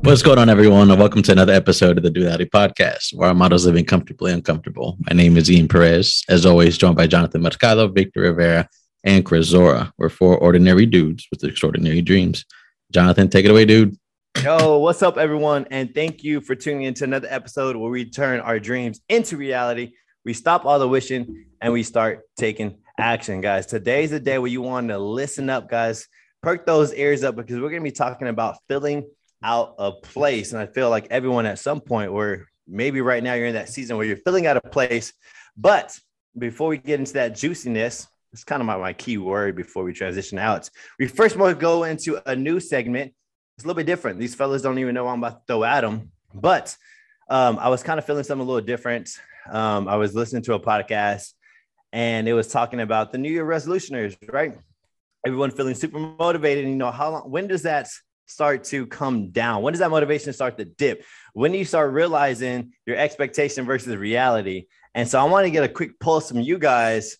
What's going on, everyone? And welcome to another episode of the Duality Podcast, where our motto is living comfortably uncomfortable. My name is Ian Perez. As always, joined by Jonathan Mercado, Victor Rivera, and Chris Zora. We're four ordinary dudes with extraordinary dreams. Jonathan, take it away, dude. Yo, what's up, everyone? And thank you for tuning into another episode where we turn our dreams into reality. We stop all the wishing and we start taking action, guys. Today's the day where you want to listen up, guys. Perk those ears up because we're going to be talking about filling out a place. And I feel like everyone at some point, or maybe right now you're in that season where you're filling out a place. But before we get into that juiciness, it's kind of my, my key word before we transition out. We first want to go into a new segment. It's a little bit different. These fellas don't even know I'm about to throw at them. But um, I was kind of feeling something a little different. Um, I was listening to a podcast and it was talking about the New Year resolutioners, right? Everyone feeling super motivated. And, you know, how long, when does that start to come down? When does that motivation start to dip? When do you start realizing your expectation versus reality? And so I want to get a quick pulse from you guys.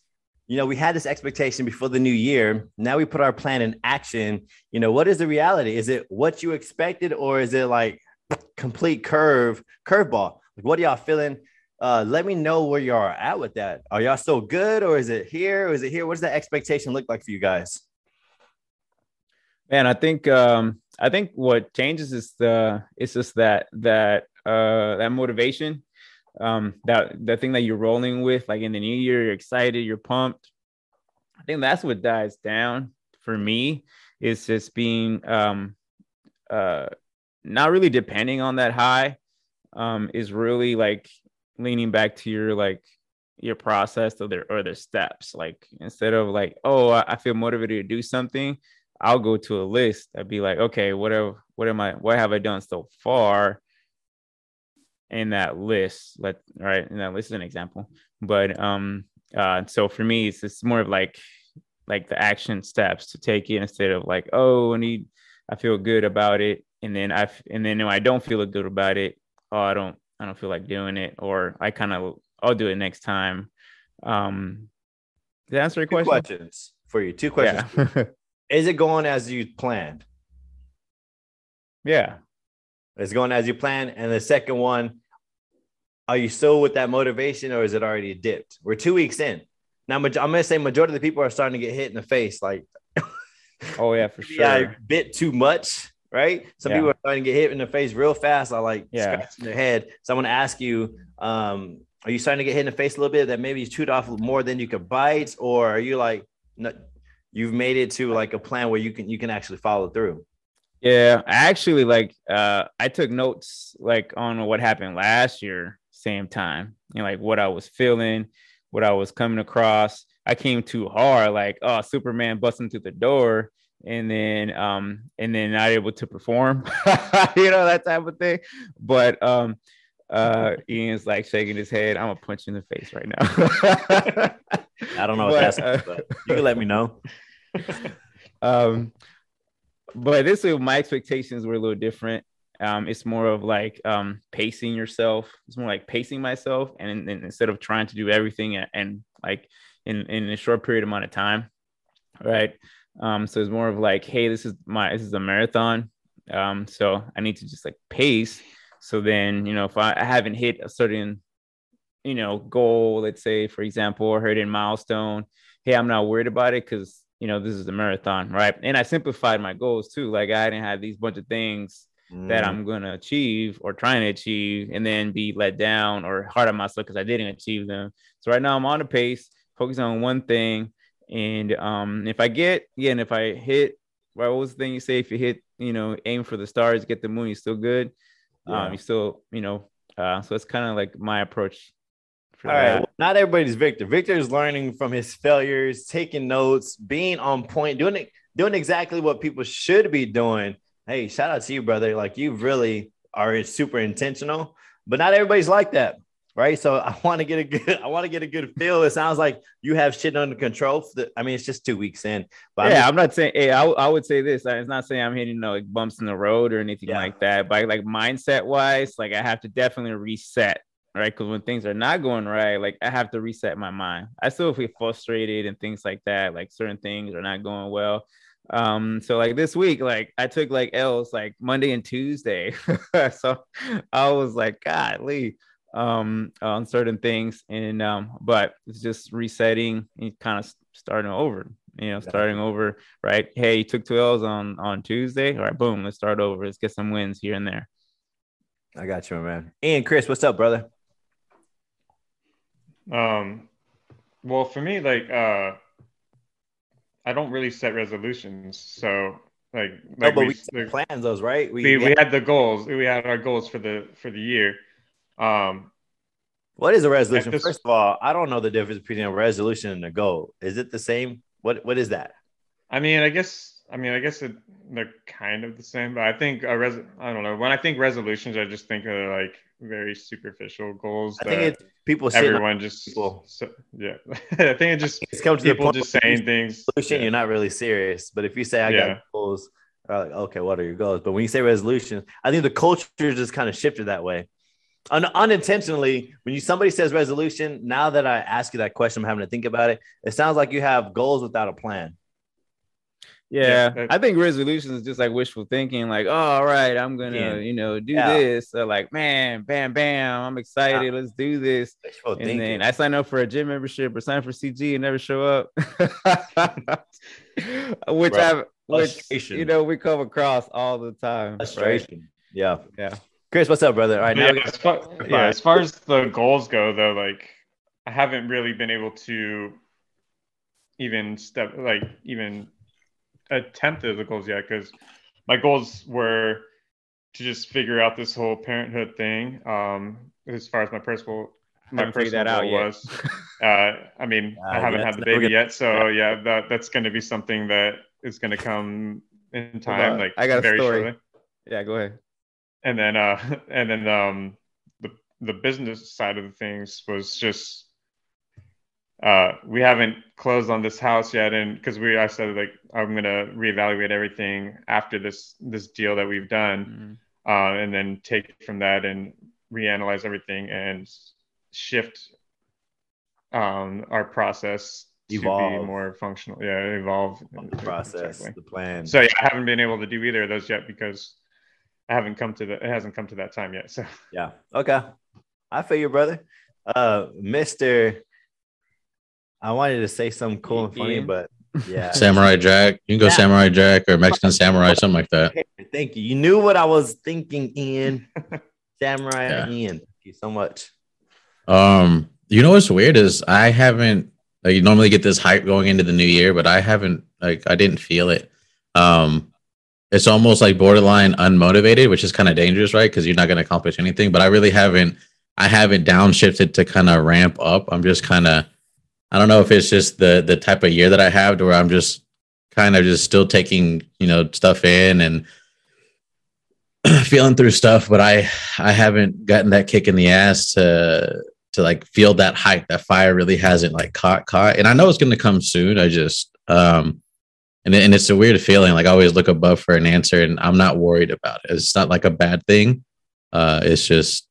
You know, we had this expectation before the new year. Now we put our plan in action. You know, what is the reality? Is it what you expected, or is it like complete curve, curveball? Like, what are y'all feeling? Uh, let me know where y'all are at with that. Are y'all still good, or is it here, or is it here? What does that expectation look like for you guys? Man, I think um, I think what changes is the it's just that that uh that motivation, um, that the thing that you're rolling with, like in the new year, you're excited, you're pumped. I think that's what dies down for me. Is just being um uh not really depending on that high, um, is really like leaning back to your like your process or their or the steps. Like instead of like, oh, I feel motivated to do something, I'll go to a list. I'd be like, okay, whatever, what am I, what have I done so far in that list? Let right, and that list is an example. But um, uh, so for me, it's it's more of like like the action steps to take it instead of like, oh, I need, I feel good about it, and then I and then when I don't feel good about it, oh, I don't, I don't feel like doing it, or I kind of, I'll do it next time. Um, did answer your question? questions for you. Two questions. Yeah. Is it going as you planned? Yeah. It's going as you planned. And the second one, are you still with that motivation or is it already dipped? We're two weeks in. Now, I'm going to say majority of the people are starting to get hit in the face. Like, oh, yeah, for sure. Yeah, bit too much, right? Some yeah. people are starting to get hit in the face real fast. I like yeah. scratching their head. So I want to ask you, um, are you starting to get hit in the face a little bit that maybe you chewed off more than you could bite? Or are you like, no, you've made it to like a plan where you can you can actually follow through yeah i actually like uh i took notes like on what happened last year same time and like what i was feeling what i was coming across i came too hard like oh superman busting through the door and then um and then not able to perform you know that type of thing but um uh ian's like shaking his head i'm gonna punch in the face right now i don't know what that's uh, but you can let me know um, but this way, my expectations were a little different. Um, it's more of like um, pacing yourself. It's more like pacing myself, and, and instead of trying to do everything and, and, like in in a short period amount of time, right? Um, so it's more of like, hey, this is my this is a marathon. Um, so I need to just like pace. So then, you know, if I, I haven't hit a certain, you know, goal, let's say, for example, or hit a milestone, hey, I'm not worried about it because you know, this is a marathon, right? And I simplified my goals too. Like I didn't have these bunch of things mm. that I'm gonna achieve or trying to achieve, and then be let down or hard on myself because I didn't achieve them. So right now I'm on a pace, focusing on one thing, and um, if I get, yeah, and if I hit, what was the thing you say? If you hit, you know, aim for the stars, get the moon, you're still good. Yeah. Um, you still, you know, uh, so it's kind of like my approach all right. Well, not everybody's Victor. Victor is learning from his failures, taking notes, being on point, doing it, doing exactly what people should be doing. Hey, shout out to you, brother. Like you really are super intentional, but not everybody's like that. Right. So I want to get a good, I want to get a good feel. It sounds like you have shit under control. The, I mean, it's just two weeks in. But yeah, I'm, I'm not saying, hey, I, I would say this. It's not saying I'm hitting you know, like bumps in the road or anything yeah. like that. But like mindset wise, like I have to definitely reset right? Because when things are not going right, like I have to reset my mind. I still feel frustrated and things like that. Like certain things are not going well. Um, so like this week, like I took like L's like Monday and Tuesday. so I was like, golly, um, on certain things. And um, but it's just resetting and kind of starting over, you know, starting over, right? Hey, you took two L's on on Tuesday. All right, boom, let's start over. Let's get some wins here and there. I got you, man. And Chris, what's up, brother? Um, well, for me, like, uh, I don't really set resolutions. So, like, like no, but we, we like, plans those, right? We, we, we had the goals. We had our goals for the for the year. Um, what is a resolution? This, First of all, I don't know the difference between a resolution and a goal. Is it the same? What What is that? I mean, I guess. I mean, I guess it, they're kind of the same, but I think a res. I don't know. When I think resolutions, I just think of like very superficial goals. I think it's people. Everyone just people. So, yeah. I think it just it's come to people just saying things. Resolution, yeah. you're not really serious. But if you say I yeah. got goals, like okay, what are your goals? But when you say resolutions, I think the culture just kind of shifted that way. Un- unintentionally, when you somebody says resolution, now that I ask you that question, I'm having to think about it. It sounds like you have goals without a plan. Yeah, yeah, I think resolution is just like wishful thinking, like, oh, all right, I'm gonna, yeah. you know, do yeah. this. So like, man, bam, bam, I'm excited. Let's do this. Wishful and thinking. then I sign up for a gym membership or sign for CG and never show up. which I which you know we come across all the time. Frustration. Right? Yeah. Yeah. Chris, what's up, brother? All right, yeah, as far, yeah, as far as the goals go, though, like I haven't really been able to even step like even attempt at the goals yet because my goals were to just figure out this whole parenthood thing. Um, as far as my personal my personal that goal was, uh, I mean, uh, I haven't had the baby yet, so yeah, yeah that that's going to be something that is going to come in time. Like I got a story. Shortly. Yeah, go ahead. And then, uh, and then um, the the business side of the things was just uh, we haven't closed on this house yet, and because we, I said like I'm gonna reevaluate everything after this this deal that we've done, mm-hmm. uh, and then take from that and reanalyze everything and shift um, our process evolve. to be more functional. Yeah, evolve the process, exactly. the plan. So yeah, I haven't been able to do either of those yet because I haven't come to the it hasn't come to that time yet. So yeah, okay, I feel you, brother. Uh, Mister I wanted to say something cool and funny, but yeah. Samurai Jack. You can go yeah. Samurai Jack or Mexican Samurai, something like that. Thank you. You knew what I was thinking, Ian. Samurai yeah. Ian. Thank you so much. Um, you know what's weird is I haven't like you normally get this hype going into the new year, but I haven't like I didn't feel it. Um it's almost like borderline unmotivated, which is kind of dangerous, right? Because you're not going to accomplish anything. But I really haven't, I haven't downshifted to kind of ramp up. I'm just kind of I don't know if it's just the the type of year that I have, to where I'm just kind of just still taking you know stuff in and feeling through stuff, but I I haven't gotten that kick in the ass to to like feel that hype. That fire really hasn't like caught caught, and I know it's going to come soon. I just um and and it's a weird feeling. Like I always look above for an answer, and I'm not worried about it. It's not like a bad thing. Uh, it's just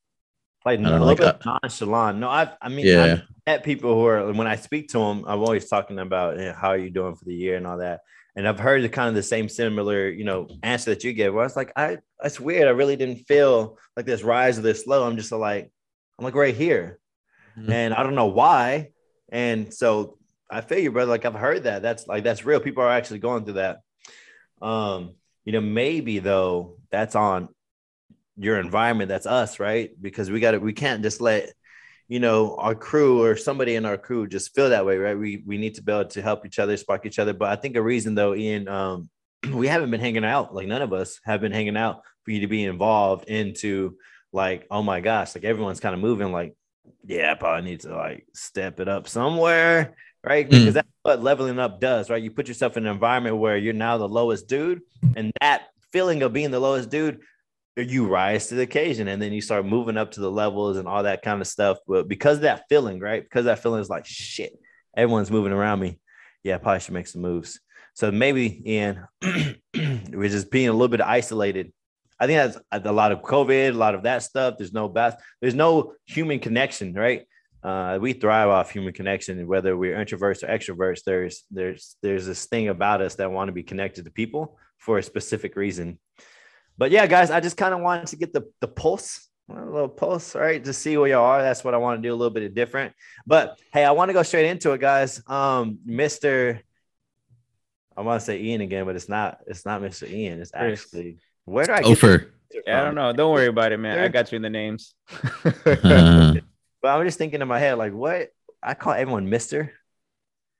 like a little like, bit uh, nonchalant. No, I I mean, yeah. I've met people who are when I speak to them, I'm always talking about you know, how are you doing for the year and all that. And I've heard the kind of the same similar, you know, answer that you gave. Where I was like, I that's weird. I really didn't feel like this rise or this low. I'm just like, I'm like right here, mm-hmm. and I don't know why. And so I feel you, brother. Like I've heard that. That's like that's real. People are actually going through that. Um, you know, maybe though that's on your environment that's us right because we got to we can't just let you know our crew or somebody in our crew just feel that way right we we need to be able to help each other spark each other but i think a reason though ian um we haven't been hanging out like none of us have been hanging out for you to be involved into like oh my gosh like everyone's kind of moving like yeah I probably need to like step it up somewhere right because mm. that's what leveling up does right you put yourself in an environment where you're now the lowest dude and that feeling of being the lowest dude you rise to the occasion and then you start moving up to the levels and all that kind of stuff. But because that feeling, right? Because that feeling is like shit, everyone's moving around me. Yeah, I probably should make some moves. So maybe Ian, we're just being a little bit isolated. I think that's a lot of COVID, a lot of that stuff. There's no best, there's no human connection, right? Uh, we thrive off human connection, whether we're introverts or extroverts. There's there's there's this thing about us that want to be connected to people for a specific reason. But yeah, guys, I just kind of wanted to get the the pulse, a little pulse, right, to see where y'all are. That's what I want to do a little bit of different. But hey, I want to go straight into it, guys. Um, Mister, I want to say Ian again, but it's not. It's not Mister Ian. It's actually where do I get Ofer. Yeah, I don't know. Don't worry about it, man. I got you in the names. Uh, But I'm just thinking in my head, like, what? I call everyone Mister,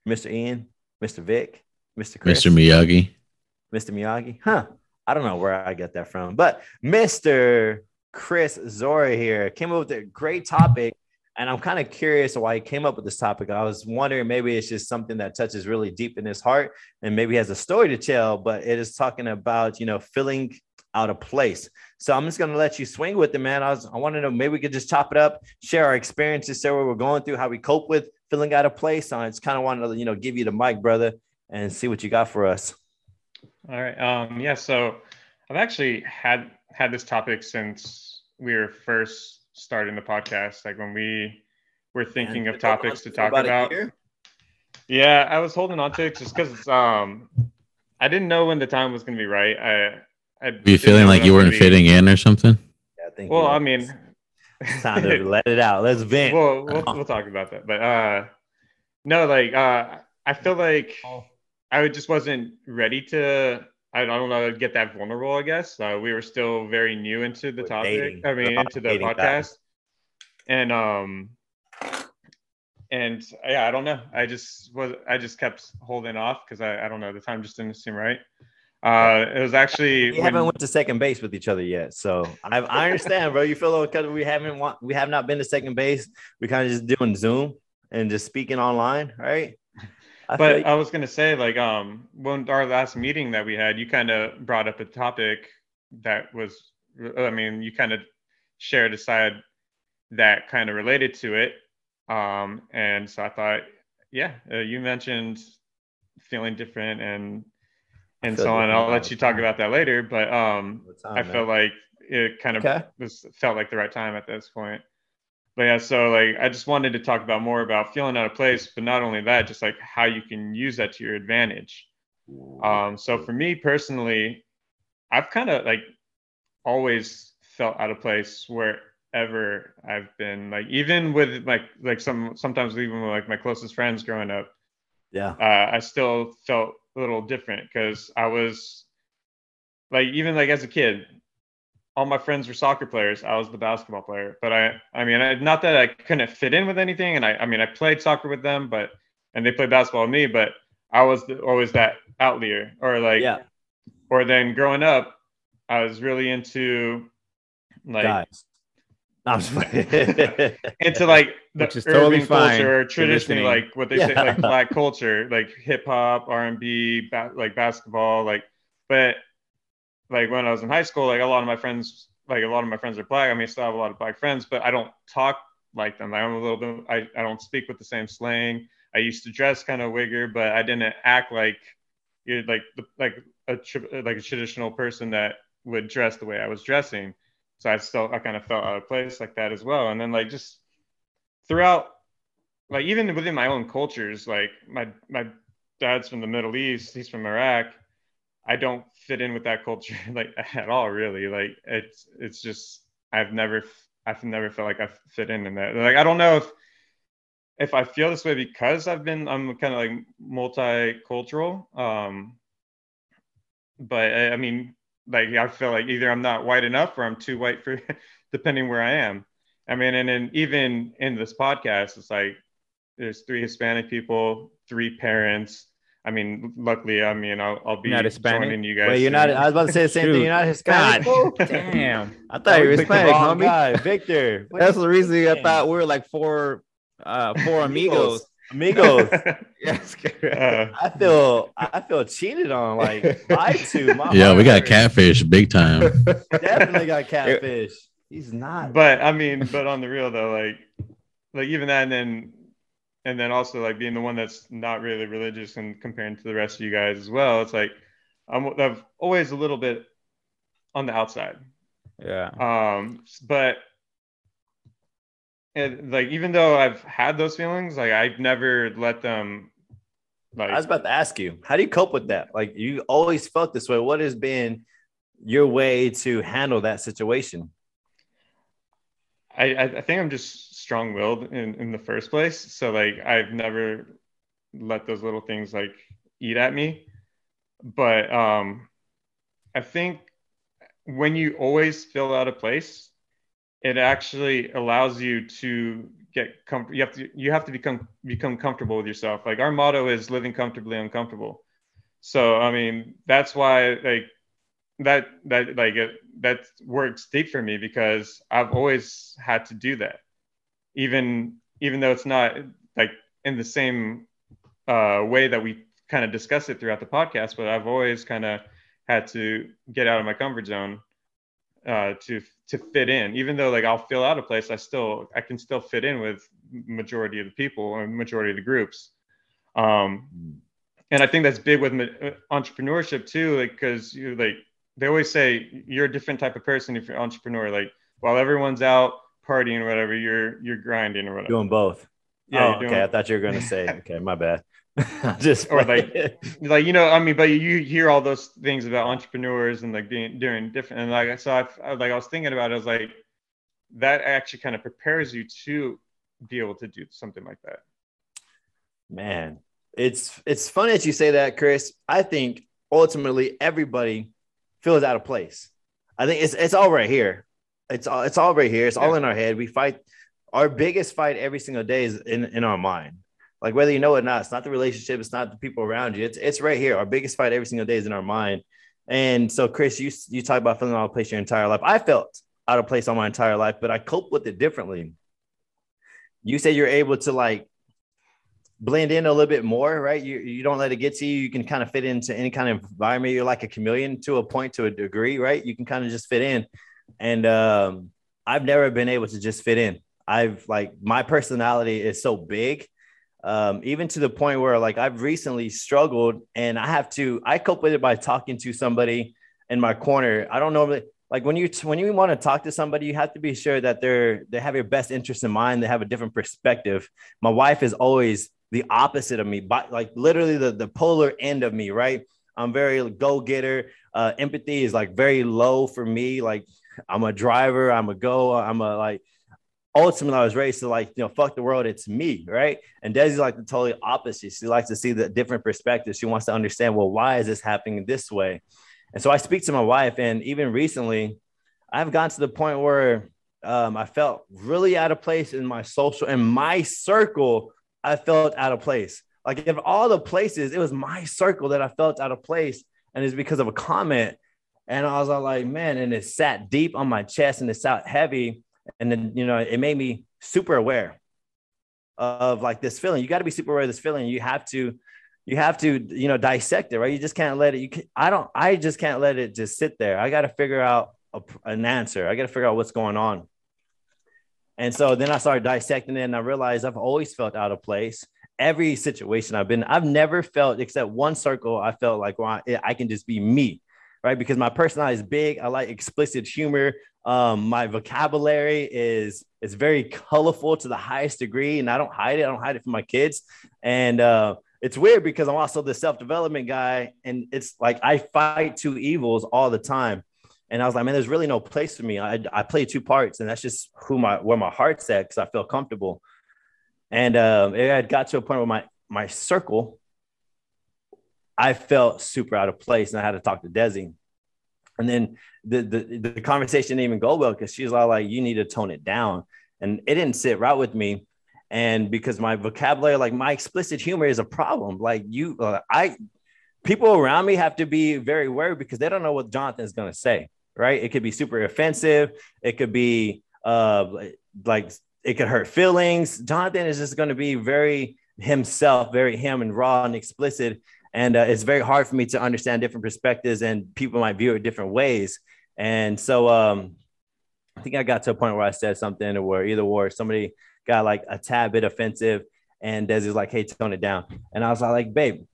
Mister Ian, Mister Vic, Mister Chris, Mr. Miyagi. Mr. Miyagi. Huh. I don't know where I get that from, but Mr. Chris Zora here came up with a great topic. And I'm kind of curious why he came up with this topic. I was wondering maybe it's just something that touches really deep in his heart and maybe he has a story to tell, but it is talking about, you know, filling out of place. So I'm just gonna let you swing with it, man. I was I want to know maybe we could just chop it up, share our experiences, share what we're going through, how we cope with filling out of place. I just kind of wanted to, you know, give you the mic, brother, and see what you got for us. All right. Um, yeah. So I've actually had had this topic since we were first starting the podcast. Like when we were thinking of topics to talk About about. Yeah, I was holding on to it just because um, I didn't know when the time was going to be right. I, I Were you feeling like you weren't fitting in or something? Yeah, I think. Well, I mean, it's time to let it out. Let's vent. we'll, we'll we'll talk about that. But uh, no, like uh, I feel like I just wasn't ready to. I don't know, get that vulnerable. I guess uh, we were still very new into the We're topic. dating. I mean, We're into the dating podcast, and um, and yeah, I don't know. I just was. I just kept holding off because I, I don't know. The time just didn't seem right. Uh, it was actually we when- haven't went to second base with each other yet, so I, I understand, bro. You feel because we haven't want, we have not been to second base. We kind of just doing Zoom and just speaking online, right? I but you. I was gonna say, like, um, when our last meeting that we had, you kind of brought up a topic that was, I mean, you kind of shared a side that kind of related to it, um, and so I thought, yeah, uh, you mentioned feeling different and and so on. I'll let you talk about that later, but um, time, I man. felt like it kind of Okay. was felt like the right time at this point. But yeah, so like I just wanted to talk about more about feeling out of place, but not only that, just like how you can use that to your advantage. Um, so for me personally, I've kind of like always felt out of place wherever I've been. Like even with like like some sometimes even with like my closest friends growing up, yeah, uh, I still felt a little different because I was like even like as a kid, all my friends were soccer players. I was the basketball player, but I I mean I, not that I couldn't fit in with anything, and I I mean I played soccer with them, but and they played basketball with me, but I was the, always that outlier or like yeah, or then growing up, I was really into like guys. No, I'm just into like the Which is urban totally fine culture, traditionally like what they say, like black culture, like hip hop, R and B, ba- like basketball, like. But like when I was in high school, like a lot of my friends, like a lot of my friends are black. I mean, I still have a lot of black friends, but I don't talk like them. I'm a little bit. I, I don't speak with the same slang. I used to dress kind of wigger, but I didn't act like you're like the, like a like a traditional person that would dress the way I was dressing so I still I kind of felt out of place like that as well. And then like just throughout, like even within my own cultures, like my my dad's from the Middle East, he's from Iraq. I don't fit in with that culture like at all, really. Like it's it's just I've never I've never felt like I fit in in that. Like I don't know if if I feel this way because I've been I'm kind of like multicultural. Um, but I, I mean like I feel like either I'm not white enough or I'm too white for depending where I am. I mean, and then even in this podcast, it's like there's three Hispanic people, three parents. I mean, luckily, I mean, I'll, I'll be Not Hispanic? joining you guys. Wait, you're not. I was about to say the same Shoot. thing. You're not Hispanic. fool? Damn. I thought you were We Hispanic, homie. guy. Victor. That's the reason I thought we were like four, uh, four amigos. Amigos. yes. Uh, I feel I feel cheated on, like lied to. My Yeah, we got heart catfish big time. Definitely got catfish. He's not. but I mean, but on the real though, like, like even that, and then, and then also like being the one that's not really religious and comparing to the rest of you guys as well. It's like I'm, I'm always a little bit on the outside. Yeah. Um, but and like even though I've had those feelings, like I've never let them. Like I was about to ask you, how do you cope with that? Like you always felt this way. What has been your way to handle that situation? I I think I'm just strong-willed in in the first place. So like I've never let those little things like eat at me. But um, I think when you always feel out of place, it actually allows you to get comfortable. You have to you have to become become comfortable with yourself. Like our motto is living comfortably uncomfortable. So I mean that's why like that that like it that works deep for me because I've always had to do that, even even though it's not like in the same uh, way that we kind of discuss it throughout the podcast. But I've always kind of had to get out of my comfort zone uh, to to fit in. Even though like I'll feel out of place, I still I can still fit in with majority of the people and majority of the groups. Um, and I think that's big with uh, entrepreneurship too, like because you like they always say you're a different type of person if you're an entrepreneur. Like while everyone's out partying or whatever, you're you're grinding or whatever. Doing both. Yeah, oh, okay. I thought you were going to say, okay, my bad. Just Or like- like you know i mean but you hear all those things about entrepreneurs and like being doing different and like so I, I like i was thinking about it i was like that actually kind of prepares you to be able to do something like that Man, it's it's funny that you say that, Chris. I think ultimately everybody feels out of place. I think it's it's all right here. It's all it's all right here. It's all in our head. We fight. Our biggest fight every single day is in in our mind. Like whether you know it or not, it's not the relationship. It's not the people around you. It's it's right here. Our biggest fight every single day is in our mind. And so, Chris, you you talk about feeling out of place your entire life. I felt out of place all my entire life, but I cope with it differently. You say you're able to like blend in a little bit more, right? You you don't let it get to you. You can kind of fit into any kind of environment. You're like a chameleon to a point, to a degree, right? You can kind of just fit in. And um, I've never been able to just fit in. I've like my personality is so big, um, even to the point where like I've recently struggled, and I have to I cope with it by talking to somebody in my corner. I don't normally like when you when you want to talk to somebody, you have to be sure that they're they have your best interest in mind. They have a different perspective. My wife is always the opposite of me, but like literally the, the polar end of me, right? I'm very go getter. Uh, empathy is like very low for me. Like I'm a driver, I'm a go, I'm a like. Ultimately, I was raised to like you know fuck the world. It's me, right? And Desi's like the totally opposite. She likes to see the different perspectives. She wants to understand, well, why is this happening this way? And so I speak to my wife, and even recently, I've gotten to the point where um, I felt really out of place in my social in my circle I felt out of place. Like of all the places, it was my circle that I felt out of place, and it's because of a comment. And I was all like, man, and it sat deep on my chest and it sat heavy. And then you know, it made me super aware of like this feeling. You got to be super aware of this feeling. You have to, you have to, you know, dissect it, right? You just can't let it. You can, I don't. I just can't let it just sit there. I got to figure out a, an answer. I got to figure out what's going on. And so then I started dissecting it and I realized I've always felt out of place. Every situation I've been, I've never felt, except one circle, I felt like well, I, I can just be me, right? Because my personality is big. I like explicit humor. Um, my vocabulary is is very colorful to the highest degree, and I don't hide it. I don't hide it from my kids. And uh, it's weird because I'm also the self development guy, and it's like I fight two evils all the time. And I was like, man, there's really no place for me. I, I play two parts, and that's just who my where my heart's at because I feel comfortable. And um, it had got to a point where my my circle, I felt super out of place, and I had to talk to Desi. And then the the, the conversation didn't even go well because she's all like, "You need to tone it down," and it didn't sit right with me. And because my vocabulary, like my explicit humor, is a problem. Like you, uh, I people around me have to be very worried because they don't know what Jonathan's going to say, right? It could be super offensive. It could be uh, like it could hurt feelings. Jonathan is just going to be very himself, very him and raw and explicit. And uh, it's very hard for me to understand different perspectives and people might view it different ways. And so um, I think I got to a point where I said something or where either or somebody got like a tad bit offensive and Desi's like, hey, tone it down. And I was like, babe,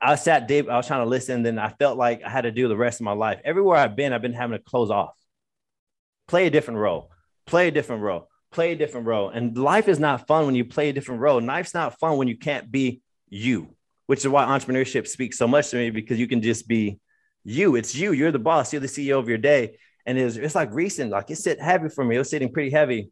I sat deep. I was trying to listen. Then I felt like I had to do the rest of my life. Everywhere I've been, I've been having to close off, play a different role, play a different role, play a different role. And life is not fun when you play a different role. Life's not fun when you can't be you, which is why entrepreneurship speaks so much to me because you can just be you. It's you. You're the boss. You're the CEO of your day. And it's, it's like recent, like it sit heavy for me. It was sitting pretty heavy.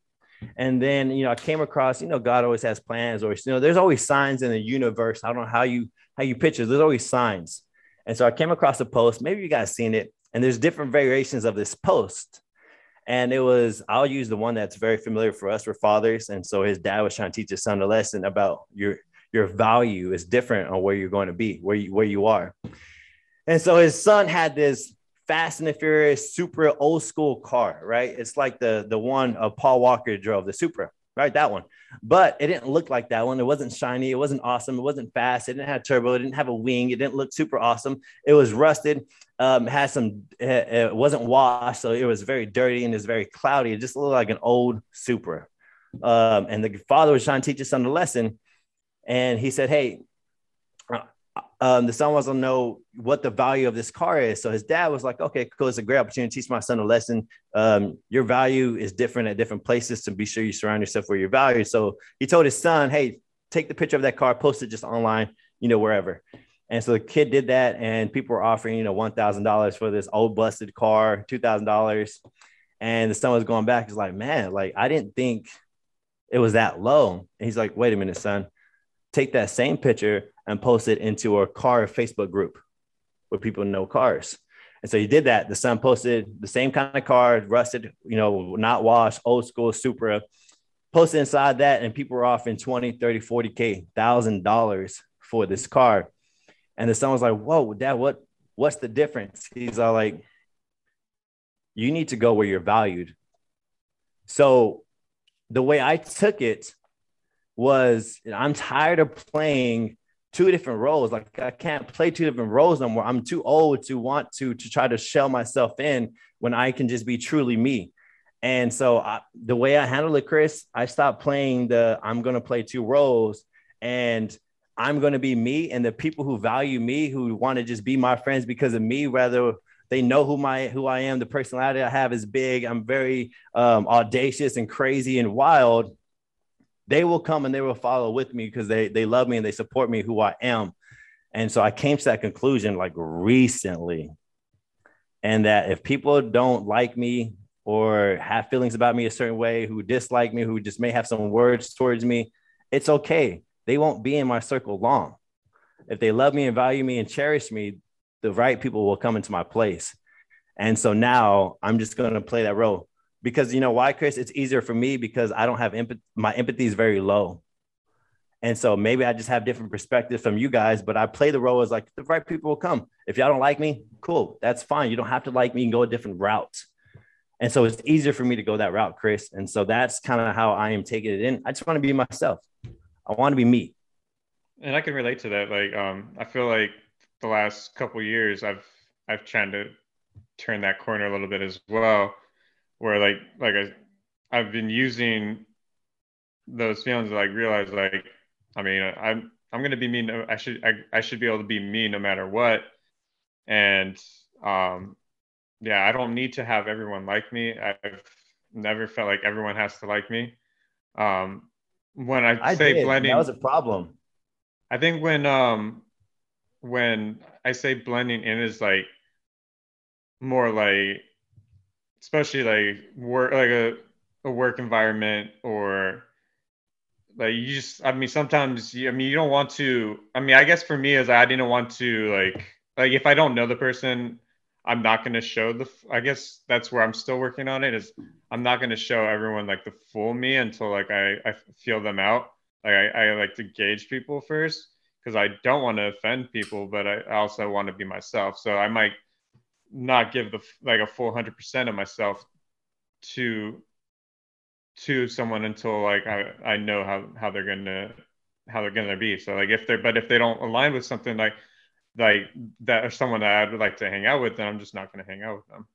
And then, you know, I came across, you know, God always has plans or, you know, there's always signs in the universe. I don't know how you, how you picture, there's always signs. And so I came across a post, maybe you guys seen it, and there's different variations of this post. And it was, I'll use the one that's very familiar for us, for fathers. And so his dad was trying to teach his son a lesson about your, your value is different on where you're going to be, where you, where you are. And so his son had this Fast and the Furious super old school car, right? It's like the the one uh, Paul Walker drove, the Supra, right? That one. But it didn't look like that one. It wasn't shiny. It wasn't awesome. It wasn't fast. It didn't have turbo. It didn't have a wing. It didn't look super awesome. It was rusted. Um, had some. It wasn't washed, so it was very dirty and it was very cloudy. It just looked like an old Supra. Um, and the father was trying to teach his son a lesson, and he said, "Hey, um, the son wants to know what the value of this car is. So his dad was like, okay, cool. It's a great opportunity to teach my son a lesson. Um, your value is different at different places to be sure you surround yourself where your value. So he told his son, hey, take the picture of that car, post it just online, you know, wherever. And so the kid did that, and people were offering, you know, one thousand dollars for this old busted car, two thousand dollars. And the son was going back. He's like, man, like I didn't think it was that low. And he's like, wait a minute, son, take that same picture and post it into a car Facebook group where people know cars. And so he did that. The son posted the same kind of car, rusted, you know, not washed, old school Supra, posted inside that, and people were offering 20, 30, 40K, thousand dollars for this car. And the son was like, Whoa, dad, what what's the difference? He's all like, You need to go where you're valued. So the way I took it was I'm tired of playing two different roles. Like I can't play two different roles no more. I'm too old to want to to try to shell myself in when I can just be truly me. And so I, the way I handle it, Chris, I stopped playing the I'm to play two roles and I'm to be me. And the people who value me, who want to just be my friends because of me, rather they know who my who I am, the personality I have is big. I'm very um, audacious and crazy and wild they will come and they will follow with me because they they love me and they support me who I am. And so I came to that conclusion like recently. And that if people don't like me or have feelings about me a certain way, who dislike me, who just may have some words towards me, it's okay. They won't be in my circle long. If they love me and value me and cherish me, the right people will come into my place. And so now I'm just going to play that role because you know why, Chris? It's easier for me because I don't have empathy. My empathy is very low. And so maybe I just have different perspectives from you guys, but I play the role as like the right people will come. If y'all don't like me, cool, that's fine. You don't have to like me and go a different route. And so it's easier for me to go that route, Chris. And so that's kind of how I am taking it in. I just want to be myself. I want to be me. And I can relate to that. Like, um, I feel like the last couple years, I've I've tried to turn that corner a little bit as well where like like I I've been using those feelings like realize like I mean I'm I'm gonna be mean I should I, I should be able to be me no matter what. And um yeah I don't need to have everyone like me. I've never felt like everyone has to like me. Um when I, I say did. blending that was a problem. I think when um when I say blending in is like more like especially like work like a, a work environment or like you just i mean sometimes you, i mean you don't want to i mean i guess for me is i didn't want to like like if i don't know the person i'm not going to show the i guess that's where i'm still working on it is i'm not going to show everyone like the full me until like i i feel them out. Like i, I like to gauge people first because i don't want to offend people but i also want to be myself. So i might not give the like a full hundred percent of myself to to someone until like I, I know how how they're gonna how they're gonna be. So like if they're but if they don't align with something like like that or someone that I'd like to hang out with, then I'm just not gonna hang out with them.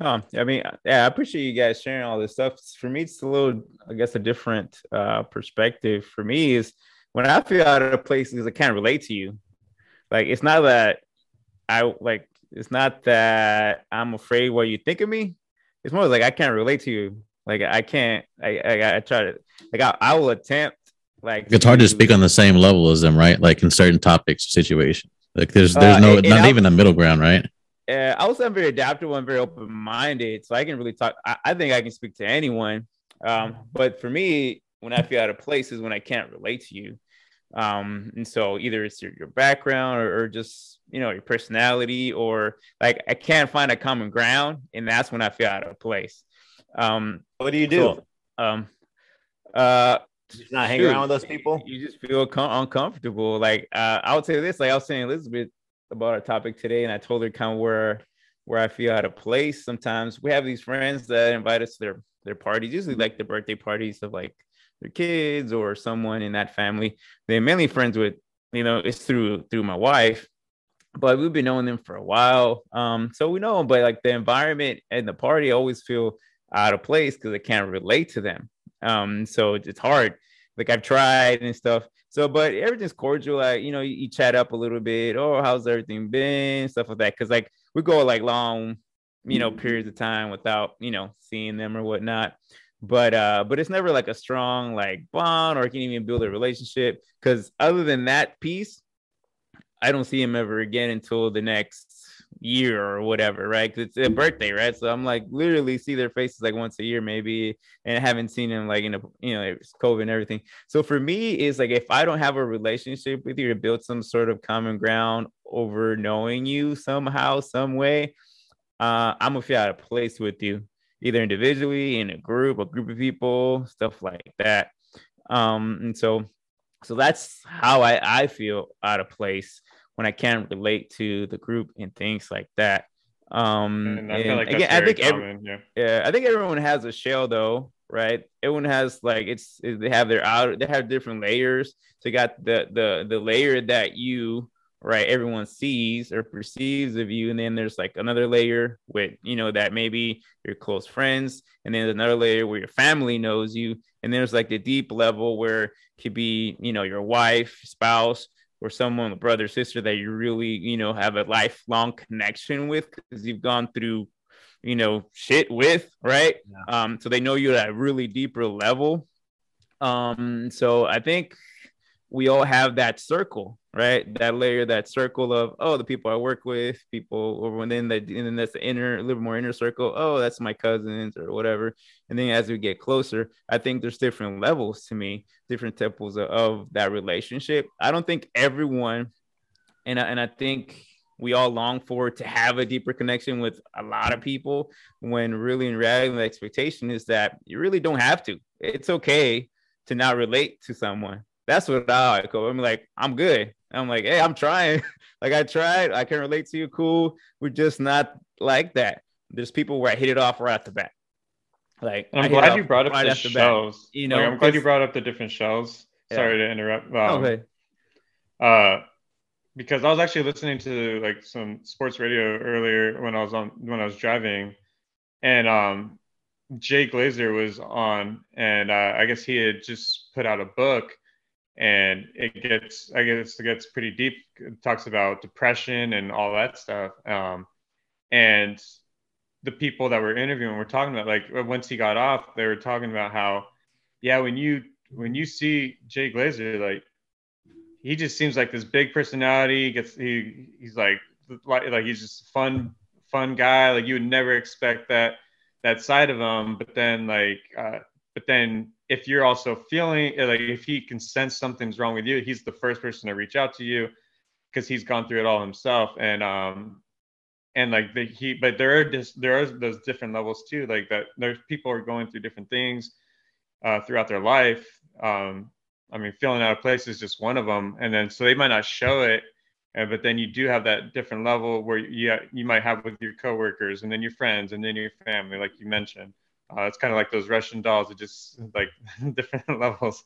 Oh, I mean, yeah, I appreciate you guys sharing all this stuff. For me, it's a little, I guess, a different uh, perspective. For me, is when I feel out of place because I can't relate to you. Like, it's not that I like it's not that I'm afraid what you think of me. it's more like I can't relate to you. Like I can't. I I, I try to like I, I will attempt. Like it's hard to speak on the same level as them, right? Like in certain topics, situations. Like there's there's Uh, no and- not and I- even a middle ground, right? uh, I also am very adaptable and very open minded, so I can really talk. I, I think I can speak to anyone. Um, but for me, when I feel out of place is when I can't relate to you. Um, and so either it's your, your background or, or just you know your personality, or like I can't find a common ground, and that's when I feel out of place. Um, What do you do? so, um, uh, Just not hang Shoot. around with those people. you just feel com- uncomfortable. Like uh, I would say this, like I was saying Elizabeth about our topic today, and I told her kind of where where I feel out of place. Sometimes we have these friends that invite us to their their parties, usually like the birthday parties of like their kids or someone in that family. They're mainly friends with, you know, it's through through my wife. But we've been knowing them for a while. Um, so we know, 'em, but like the environment and the party I always feel out of place because I can't relate to them. Um, so it's hard like I've tried and stuff. So, but everything's cordial. Like, you know, you, you chat up a little bit. Oh, how's everything been? Stuff like that. Cause like we go like long, you know, periods of time without, you know, seeing them or whatnot. But uh, but it's never like a strong like bond or can even build a relationship. Cause other than that piece, I don't see him ever again until the next year or whatever, right? Because it's a birthday, right? So I'm like literally see their faces like once a year, maybe, and I haven't seen them like in a you know it's COVID and everything. So for me, it's like if I don't have a relationship with you to build some sort of common ground over knowing you somehow, some way, uh, I'm gonna feel out of place with you, either individually, in a group, a group of people, stuff like that. Um, and so so that's how I, I feel out of place when I can't relate to the group and things like that. Um, And I feel and like again, I think every, yeah. yeah, I think everyone has a shell though, right? Everyone has like it's they have their outer they have different layers. So you got the the the layer that you right everyone sees or perceives of you, and then there's like another layer with you know that maybe your close friends, and then there's another layer where your family knows you, and there's like the deep level where it could be you know your wife, spouse, or someone, brother, sister that you really, you know, have a lifelong connection with because you've gone through, you know, shit with, right? Um, so they know you at a really deeper level. Um, so I think we all have that circle, right? That layer, that circle of oh, the people I work with, people, or then the and then that's the inner, a little more inner circle. Oh, that's my cousins or whatever. And then as we get closer, I think there's different levels to me, different temples of, of that relationship. I don't think everyone, and I, and I think we all long for to have a deeper connection with a lot of people when really in reality the expectation is that you really don't have to. It's okay to not relate to someone. That's what I like. I'm like, I'm good. I'm like, hey, I'm trying. like I tried. I can relate to you. Cool. We're just not like that. There's people where I hit it off right off the bat. Like And I'm glad you brought up right the off bat. shells. you know, know, I'm glad you brought up the different shells. Yeah. Sorry to interrupt. Um, okay. uh because I was actually listening to like some sports radio earlier when I was on when I was driving, and um, Jay Glazer was on, and uh, I guess he had just put out a book, and it gets I guess it gets pretty deep. It talks about depression and all that stuff, um, and the people that were interviewing were talking about like once he got off, they were talking about how, yeah, when you when you see Jay Glazer like he just seems like this big personality. He gets he he's like like like he's just a fun fun guy. Like you would never expect that that side of him. But then like uh, but then if you're also feeling like if he can sense something's wrong with you, he's the first person to reach out to you because he's gone through it all himself. And um and like the he but there are just there are those different levels too. Like that there's people are going through different things uh, throughout their life. Um, I mean, feeling out of place is just one of them. And then so they might not show it, uh, but then you do have that different level where you you might have with your coworkers and then your friends and then your family, like you mentioned. Uh, it's kind of like those Russian dolls, it just like different levels.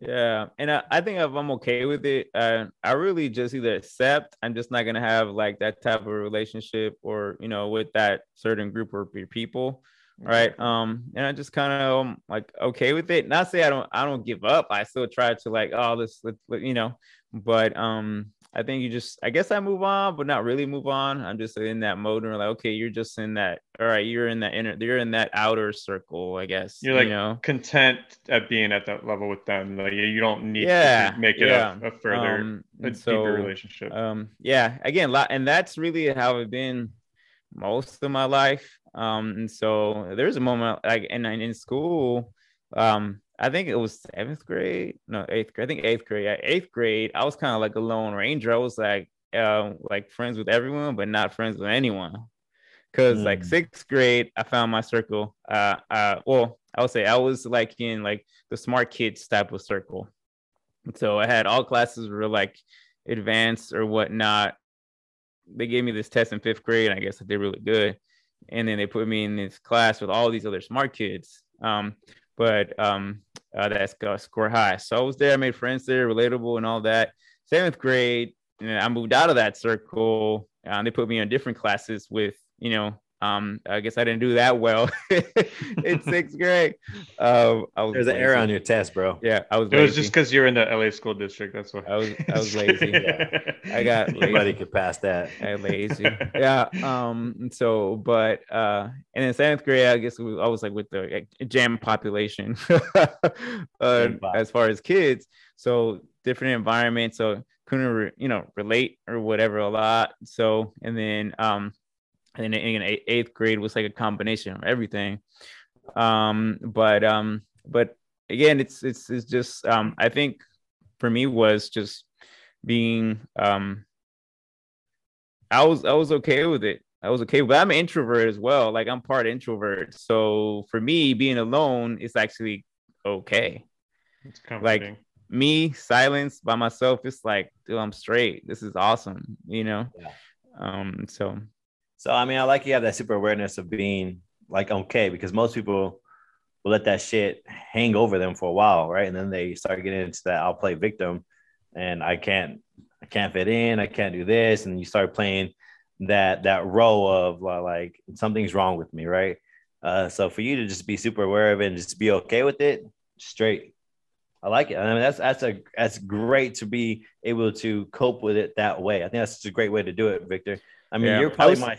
Yeah, and I, I think if I'm okay with it, uh, I really just either accept I'm just not gonna have like that type of relationship or you know with that certain group or pe- people, right? Um, and I just kind of um, like okay with it. Not say I don't I don't give up. I still try to like oh this let- let- you know, but um I think you just, I guess I move on, but not really move on. I'm just in that mode and like, okay, you're just in that. All right, you're in that inner, you're in that outer circle, I guess. You're like you know, content at being at that level with them. Like you don't need Yeah, to make it yeah. a, a further, Um, a and deeper relationship. um yeah again and that's really how i've been most of my life um and so there's a moment like and in school um i think it was seventh grade no eighth grade i think eighth grade At eighth grade i was kind of like a lone ranger i was like uh, like friends with everyone but not friends with anyone because like Mm. sixth grade i found my circle uh uh well i would say i was like in like the smart kids type of circle so i had all classes were like advanced or whatnot. They gave me this test in fifth grade, and I guess I did really good. And then they put me in this class with all these other smart kids. Um, but um, uh, that's uh, score high. So I was there, I made friends there, relatable and all that. Seventh grade, know, I moved out of that circle. Um, they put me in different classes with, you know, um, I guess I didn't do that well in sixth grade. Um, I was There's an error on your test, bro. Yeah, I was. it was just because you're in the LA school district. That's why. I was I was lazy. I got Anybody could pass that. I lazy. yeah. Um. So, but uh, and in seventh grade, I guess we, I was like with the like, jam population, uh, as far as kids. So different environment. So couldn't re- you know relate or whatever a lot. So and then um, and then in eighth- eighth grade was like a combination of everything. Um. But um. But again, it's it's it's just um. I think for me was just being um I was I was okay with it. I was okay, but I'm an introvert as well. Like I'm part introvert, so for me, being alone is actually okay. It's comforting. Like me, silence by myself, it's like, dude, I'm straight. This is awesome, you know. Yeah. Um. So So I mean, I like you have that super awareness of being like okay, because most people will let that shit hang over them for a while, right? And then they start getting into that I'll play victim and I can't I can't fit in, I can't do this, and you start playing that that role of like something's wrong with me, right? Uh, so for you to just be super aware of it and just be okay with it, straight. I like it. I mean, that's that's a that's great to be able to cope with it that way. I think that's a great way to do it, Victor. I mean, Yeah. you're probably was- my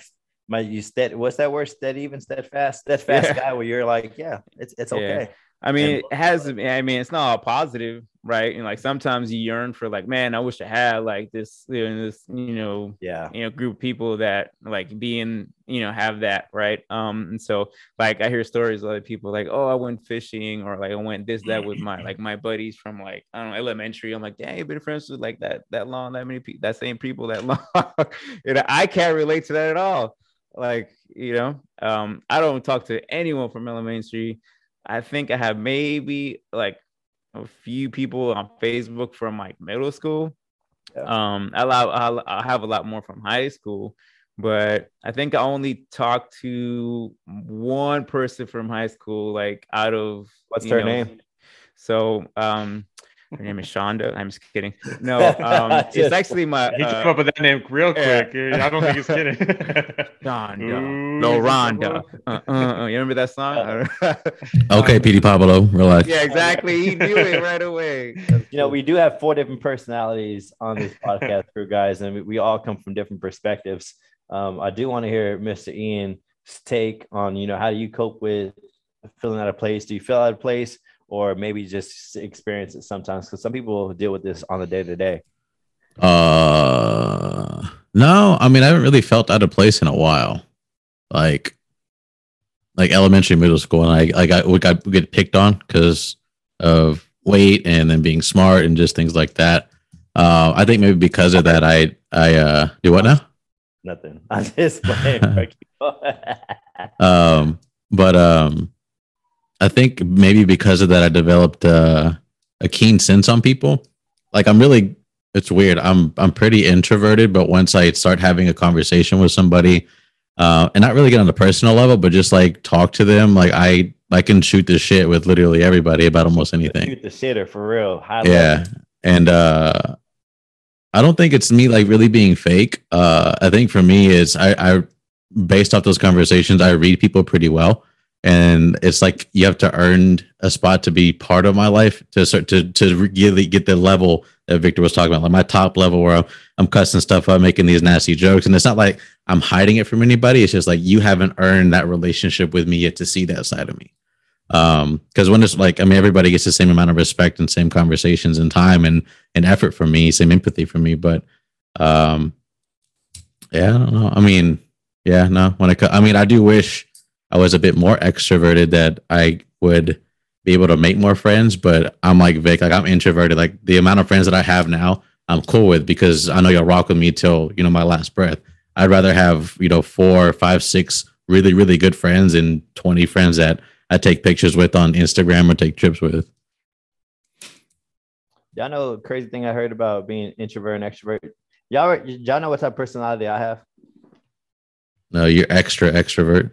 my you steady. What's that word? Steady, even steadfast, steadfast Yeah. guy. Where you're like, yeah, it's it's okay. I mean, And- it has. I mean, it's not all positive, right? And like sometimes you yearn for like, man, I wish I had like this, you know, this, you know, Yeah, you know group of people that like being you know have that right? Um and so like i hear stories of other people like oh i went fishing or like i went this that with my like my buddies from like i don't know elementary. I'm like dang you've been friends with like that that long that many people that same people that long? You know i can't relate to that at all. Like you know um i don't talk to anyone from elementary i think i have maybe like a few people on facebook from like middle school um I, allow, I have a lot more from high school but i think i only talked to one person from high school like out of What's her know, name? so um her name is shonda i'm just kidding no um it's actually my he uh, came up with that name real quick. yeah. quick. I don't think he's kidding. shonda Ooh, no is this Rhonda. Uh, uh, uh, you remember that song? Okay, PD Pablo, relax. yeah, exactly. He knew it right away. That's you know, cool. we do have four different personalities on this podcast crew, guys, and we, we all come from different perspectives. Um, I do want to hear Mr. Ian's take on, you know, how do you cope with feeling out of place? Do you feel out of place, or maybe just experience it sometimes? Because some people deal with this on the day to day. Uh, no, I mean I haven't really felt out of place in a while. Like, like elementary, middle school, and I, I got we got we get picked on because of weight and then being smart and just things like that. Uh, I think maybe because of that, I I uh do what now? Nothing. I'm just playing. Um, but um, I think maybe because of that, I developed uh, a keen sense on people. Like I'm really, it's weird. I'm I'm pretty introverted, but once I start having a conversation with somebody, uh, and not really get on the personal level, but just like talk to them, like I I can shoot the shit with literally everybody about almost anything. Shoot the shitter for real. High Yeah. level. And uh I don't think it's me like really being fake. Uh I think for me is I I based off those conversations, I read people pretty well. And it's like you have to earn a spot to be part of my life to start to to really get the level that Victor was talking about, like my top level where I'm cussing stuff up, making these nasty jokes. And it's not like I'm hiding it from anybody. It's just like you haven't earned that relationship with me yet to see that side of me. Um, because when it's like, I mean, everybody gets the same amount of respect and same conversations and time and and effort from me, same empathy from me. But um, yeah, I don't know. I mean, yeah, no. When I, I mean, I do wish I was a bit more extroverted that I would be able to make more friends, but I'm like Vic, like I'm introverted. Like the amount of friends that I have now, I'm cool with because I know you'll rock with me till you know my last breath. I'd rather have you know four, five, six really, really good friends and 20 friends that I take pictures with on Instagram or take trips with. Y'all know crazy thing I heard about being introvert and extrovert. Y'all, y'all know what type of personality I have? No, you're extra extrovert.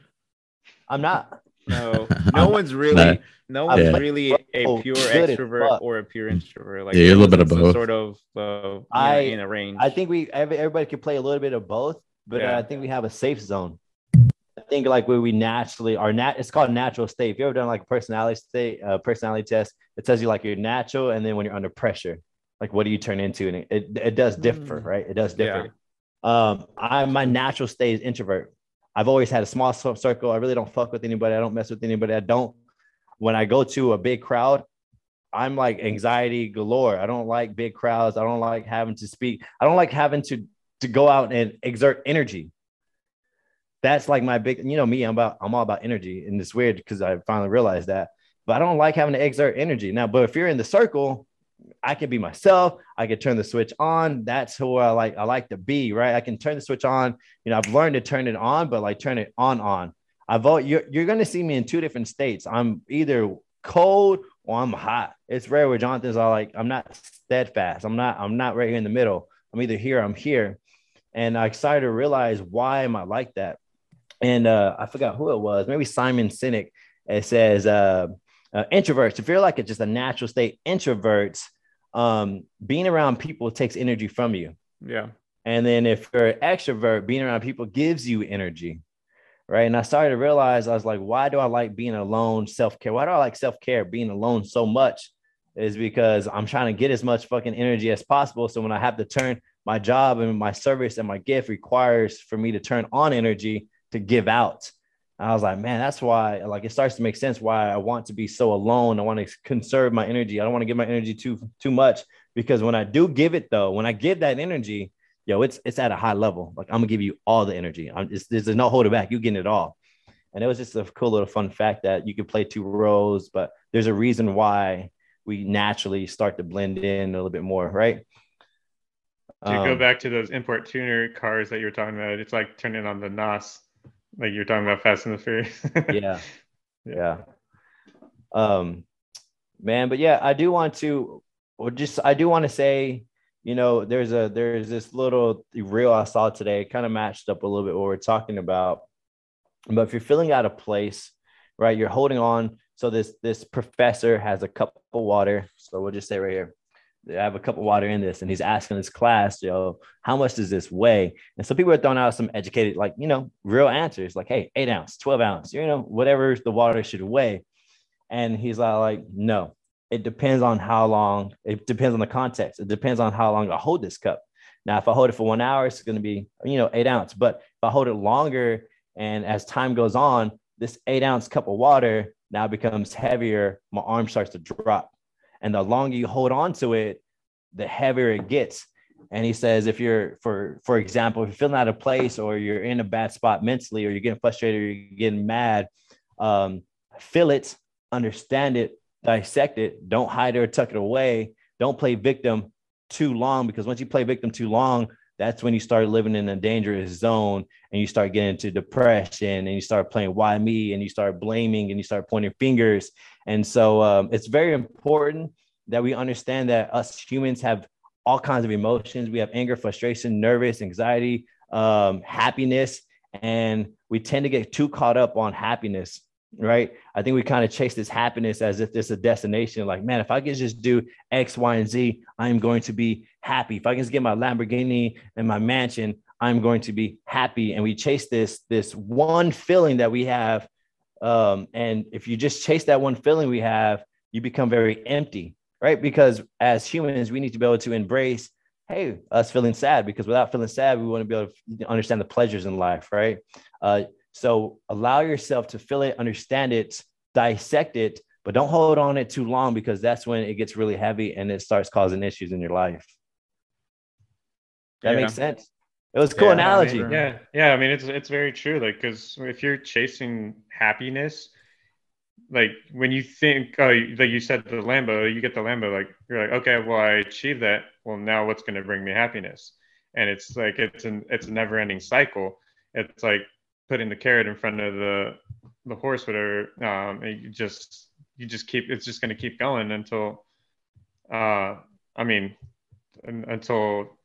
I'm not. No, no one's really, no one's yeah. really a pure extrovert or a pure introvert. Like, yeah, a little bit of both. Sort of, uh, I in a range. I think we everybody can play a little bit of both, but yeah. I think we have a safe zone. I think like where we naturally are nat it's called natural state. If you ever done like a personality state, uh, personality test, it tells you like you're natural, and then when you're under pressure, like what do you turn into? And it it, it does differ, mm. right? It does differ. Yeah. Um, I my natural state is introvert. I've always had a small circle. I really don't fuck with anybody. I don't mess with anybody. I don't. When I go to a big crowd, I'm like anxiety galore. I don't like big crowds. I don't like having to speak. I don't like having to to go out and exert energy. That's like my big, you know, me. I'm about. I'm all about energy, and it's weird because I finally realized that. But I don't like having to exert energy now. But if you're in the circle, I can be myself. I can turn the switch on. That's who I like. I like to be, right? I can turn the switch on. You know, I've learned to turn it on, but like turn it on, on. I vote. You're, you're going to see me in two different states. I'm either cold or I'm hot. It's rare where Jonathan's all like, I'm not steadfast. I'm not, I'm not right here in the middle. I'm either here, I'm here. And I started to realize why am I like that? And uh, I forgot who it was. Maybe Simon Sinek. It says, uh, uh, introverts, if you're like a, just a natural state introverts, um, being around people takes energy from you. Yeah. And then if you're an extrovert, being around people gives you energy. Right. And I started to realize I was like, why do I like being alone, self care? Why do I like self care, being alone so much? Is because I'm trying to get as much fucking energy as possible. So when I have to turn my job and my service and my gift requires for me to turn on energy to give out. I was like, man, that's why like it starts to make sense why I want to be so alone. I want to conserve my energy. I don't want to give my energy too too much because when I do give it though, when I give that energy, yo, it's it's at a high level. Like I'm gonna give you all the energy. I'm just there's no holding back. You getting it all. And it was just a cool little fun fact that you could play two roles, but there's a reason why we naturally start to blend in a little bit more, right? To um, go back to those import tuner cars that you were talking about, it's like turning on the NOS like you're talking about Fast and the Furious. yeah. Yeah. Um, man, but yeah, I do want to, or just, I do want to say, you know, there's a, there's this little reel I saw today, kind of matched up a little bit what we're talking about. But if you're feeling out of place, right, you're holding on. So this, this professor has a cup of water. So we'll just say right here, I have a cup of water in this, and he's asking his class, yo, how much does this weigh? And so people are throwing out some educated, like, you know, real answers, like, hey, eight ounce, 12 ounce, you know, whatever the water should weigh. And he's like, no, it depends on how long, it depends on the context. It depends on how long I hold this cup. Now, if I hold it for one hour, it's going to be, you know, eight ounce. But if I hold it longer and as time goes on, this eight ounce cup of water now becomes heavier, my arm starts to drop. And the longer you hold on to it, the heavier it gets. And he says, if you're, for for example, if you're feeling out of place or you're in a bad spot mentally, or you're getting frustrated, or you're getting mad, um, feel it, understand it, dissect it. Don't hide it or tuck it away. Don't play victim too long because once you play victim too long, that's when you start living in a dangerous zone and you start getting into depression and you start playing why me and you start blaming and you start pointing fingers and so um, it's very important that we understand that us humans have all kinds of emotions. We have anger, frustration, nervous, anxiety, um, happiness, and we tend to get too caught up on happiness, right? I think we kind of chase this happiness as if it's a destination. Like, man, if I can just do X, Y, and Z, I'm going to be happy. If I can just get my Lamborghini and my mansion, I'm going to be happy. And we chase this this one feeling that we have, um, and if you just chase that one feeling we have, you become very empty right? Because as humans, we need to be able to embrace, hey, us feeling sad, because without feeling sad, we want to be able to understand the pleasures in life, right? Uh, so allow yourself to feel it, understand it, dissect it, but don't hold on it too long because that's when it gets really heavy and it starts causing issues in your life. That Yeah. makes sense. It was a cool Yeah, analogy. maybe. Yeah, yeah. I mean, it's it's very true. Like, because if you're chasing happiness, like when you think, oh, like you said, the Lambo, you get the Lambo. Like you're like, okay, well, I achieved that. Well, now what's going to bring me happiness? And it's like it's an it's a never ending cycle. It's like putting the carrot in front of the the horse, whatever. Um, and you just you just keep it's just going to keep going until, uh, I mean, until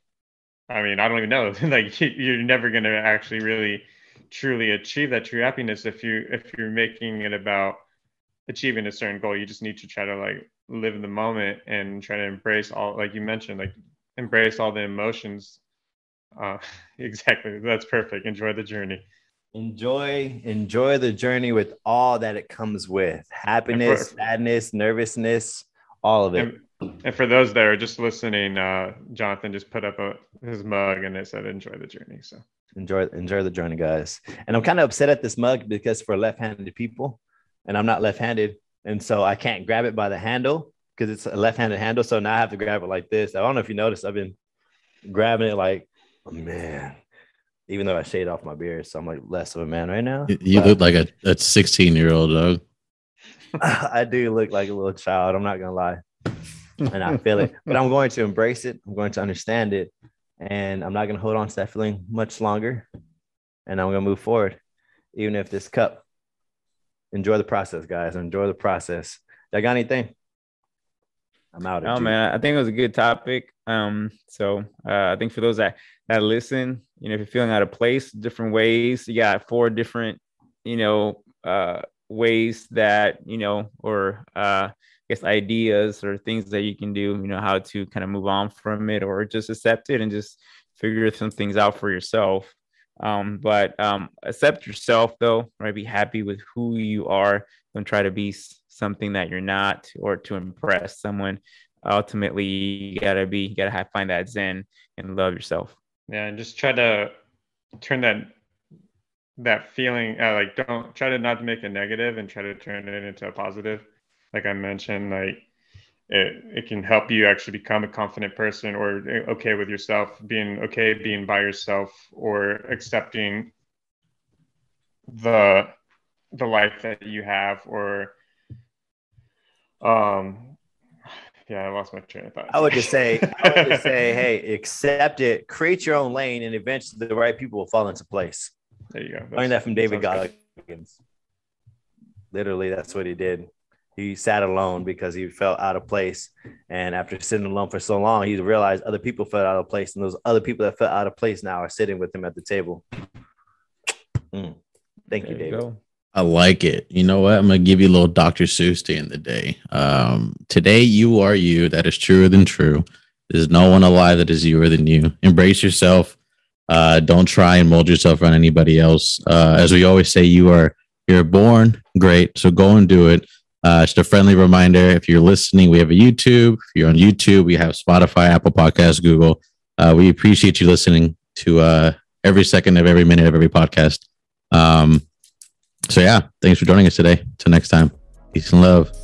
I mean, I don't even know. like you- you're never going to actually really truly achieve that true happiness if you if you're making it about achieving a certain goal. You just need to try to like live in the moment and try to embrace all like you mentioned, like embrace all the emotions. Uh, exactly. That's perfect. Enjoy the journey. Enjoy, enjoy the journey with all that it comes with. Happiness, sadness, nervousness, all of it. And, and for those that are just listening, uh, Jonathan just put up a, his mug and it said enjoy the journey. So enjoy enjoy the journey guys and i'm kind of upset at this mug because for left-handed people and i'm not left-handed and so i can't grab it by the handle because it's a left-handed handle so now i have to grab it like this i don't know if you noticed i've been grabbing it like oh, man even though i shaved off my beard so i'm like less of a man right now You- You But look like a, a 16 year old dog. i do look like a little child i'm not gonna lie and i feel it but i'm going to embrace it i'm going to understand it and I'm not going to hold on to that feeling much longer. And I'm going to move forward, even if this cup. Enjoy the process, guys. Enjoy the process. Y'all got anything? I'm out. Oh man, I think it was a good topic. Um, so uh, I think for those that that listen, you know, if you're feeling out of place, different ways. You got four different, you know, uh, ways that you know, or uh, I guess ideas or things that you can do. You know, how to kind of move on from it, or just accept it and just figure some things out for yourself. Um, but um, accept yourself though, right? Be happy with who you are. Don't try to be something that you're not or to impress someone. Ultimately, you gotta be, you gotta have, find that zen and love yourself. yeah, and just try to turn that that feeling uh, like don't try to not to make a negative and try to turn it into a positive. Like I mentioned, like it, it can help you actually become a confident person or uh, okay with yourself, being okay being by yourself or accepting the the life that you have or um yeah, I lost my train of thought. I would just say, I would just say, hey, accept it, create your own lane, and eventually the right people will fall into place. There you go. Learned that from David sounds. Goggins. Literally, that's what he did. He sat alone because he felt out of place. And after sitting alone for so long, he realized other people felt out of place. And those other people that felt out of place now are sitting with him at the table. Mm. Thank you, David. go. I like it. You know what? I'm gonna give you a little Dr. Seuss to end the day. Um, today you are you. That is truer than true. There's no one alive that is youer than you. Embrace yourself. Uh, don't try and mold yourself around anybody else. Uh, as we always say, you are you're born great. So go and do it. Uh, just a friendly reminder: if you're listening, we have a YouTube. If you're on YouTube, we have Spotify, Apple Podcasts, Google. Uh, we appreciate you listening to uh, every second of every minute of every podcast. Um, so yeah, thanks for joining us today. Till next time. Peace and love.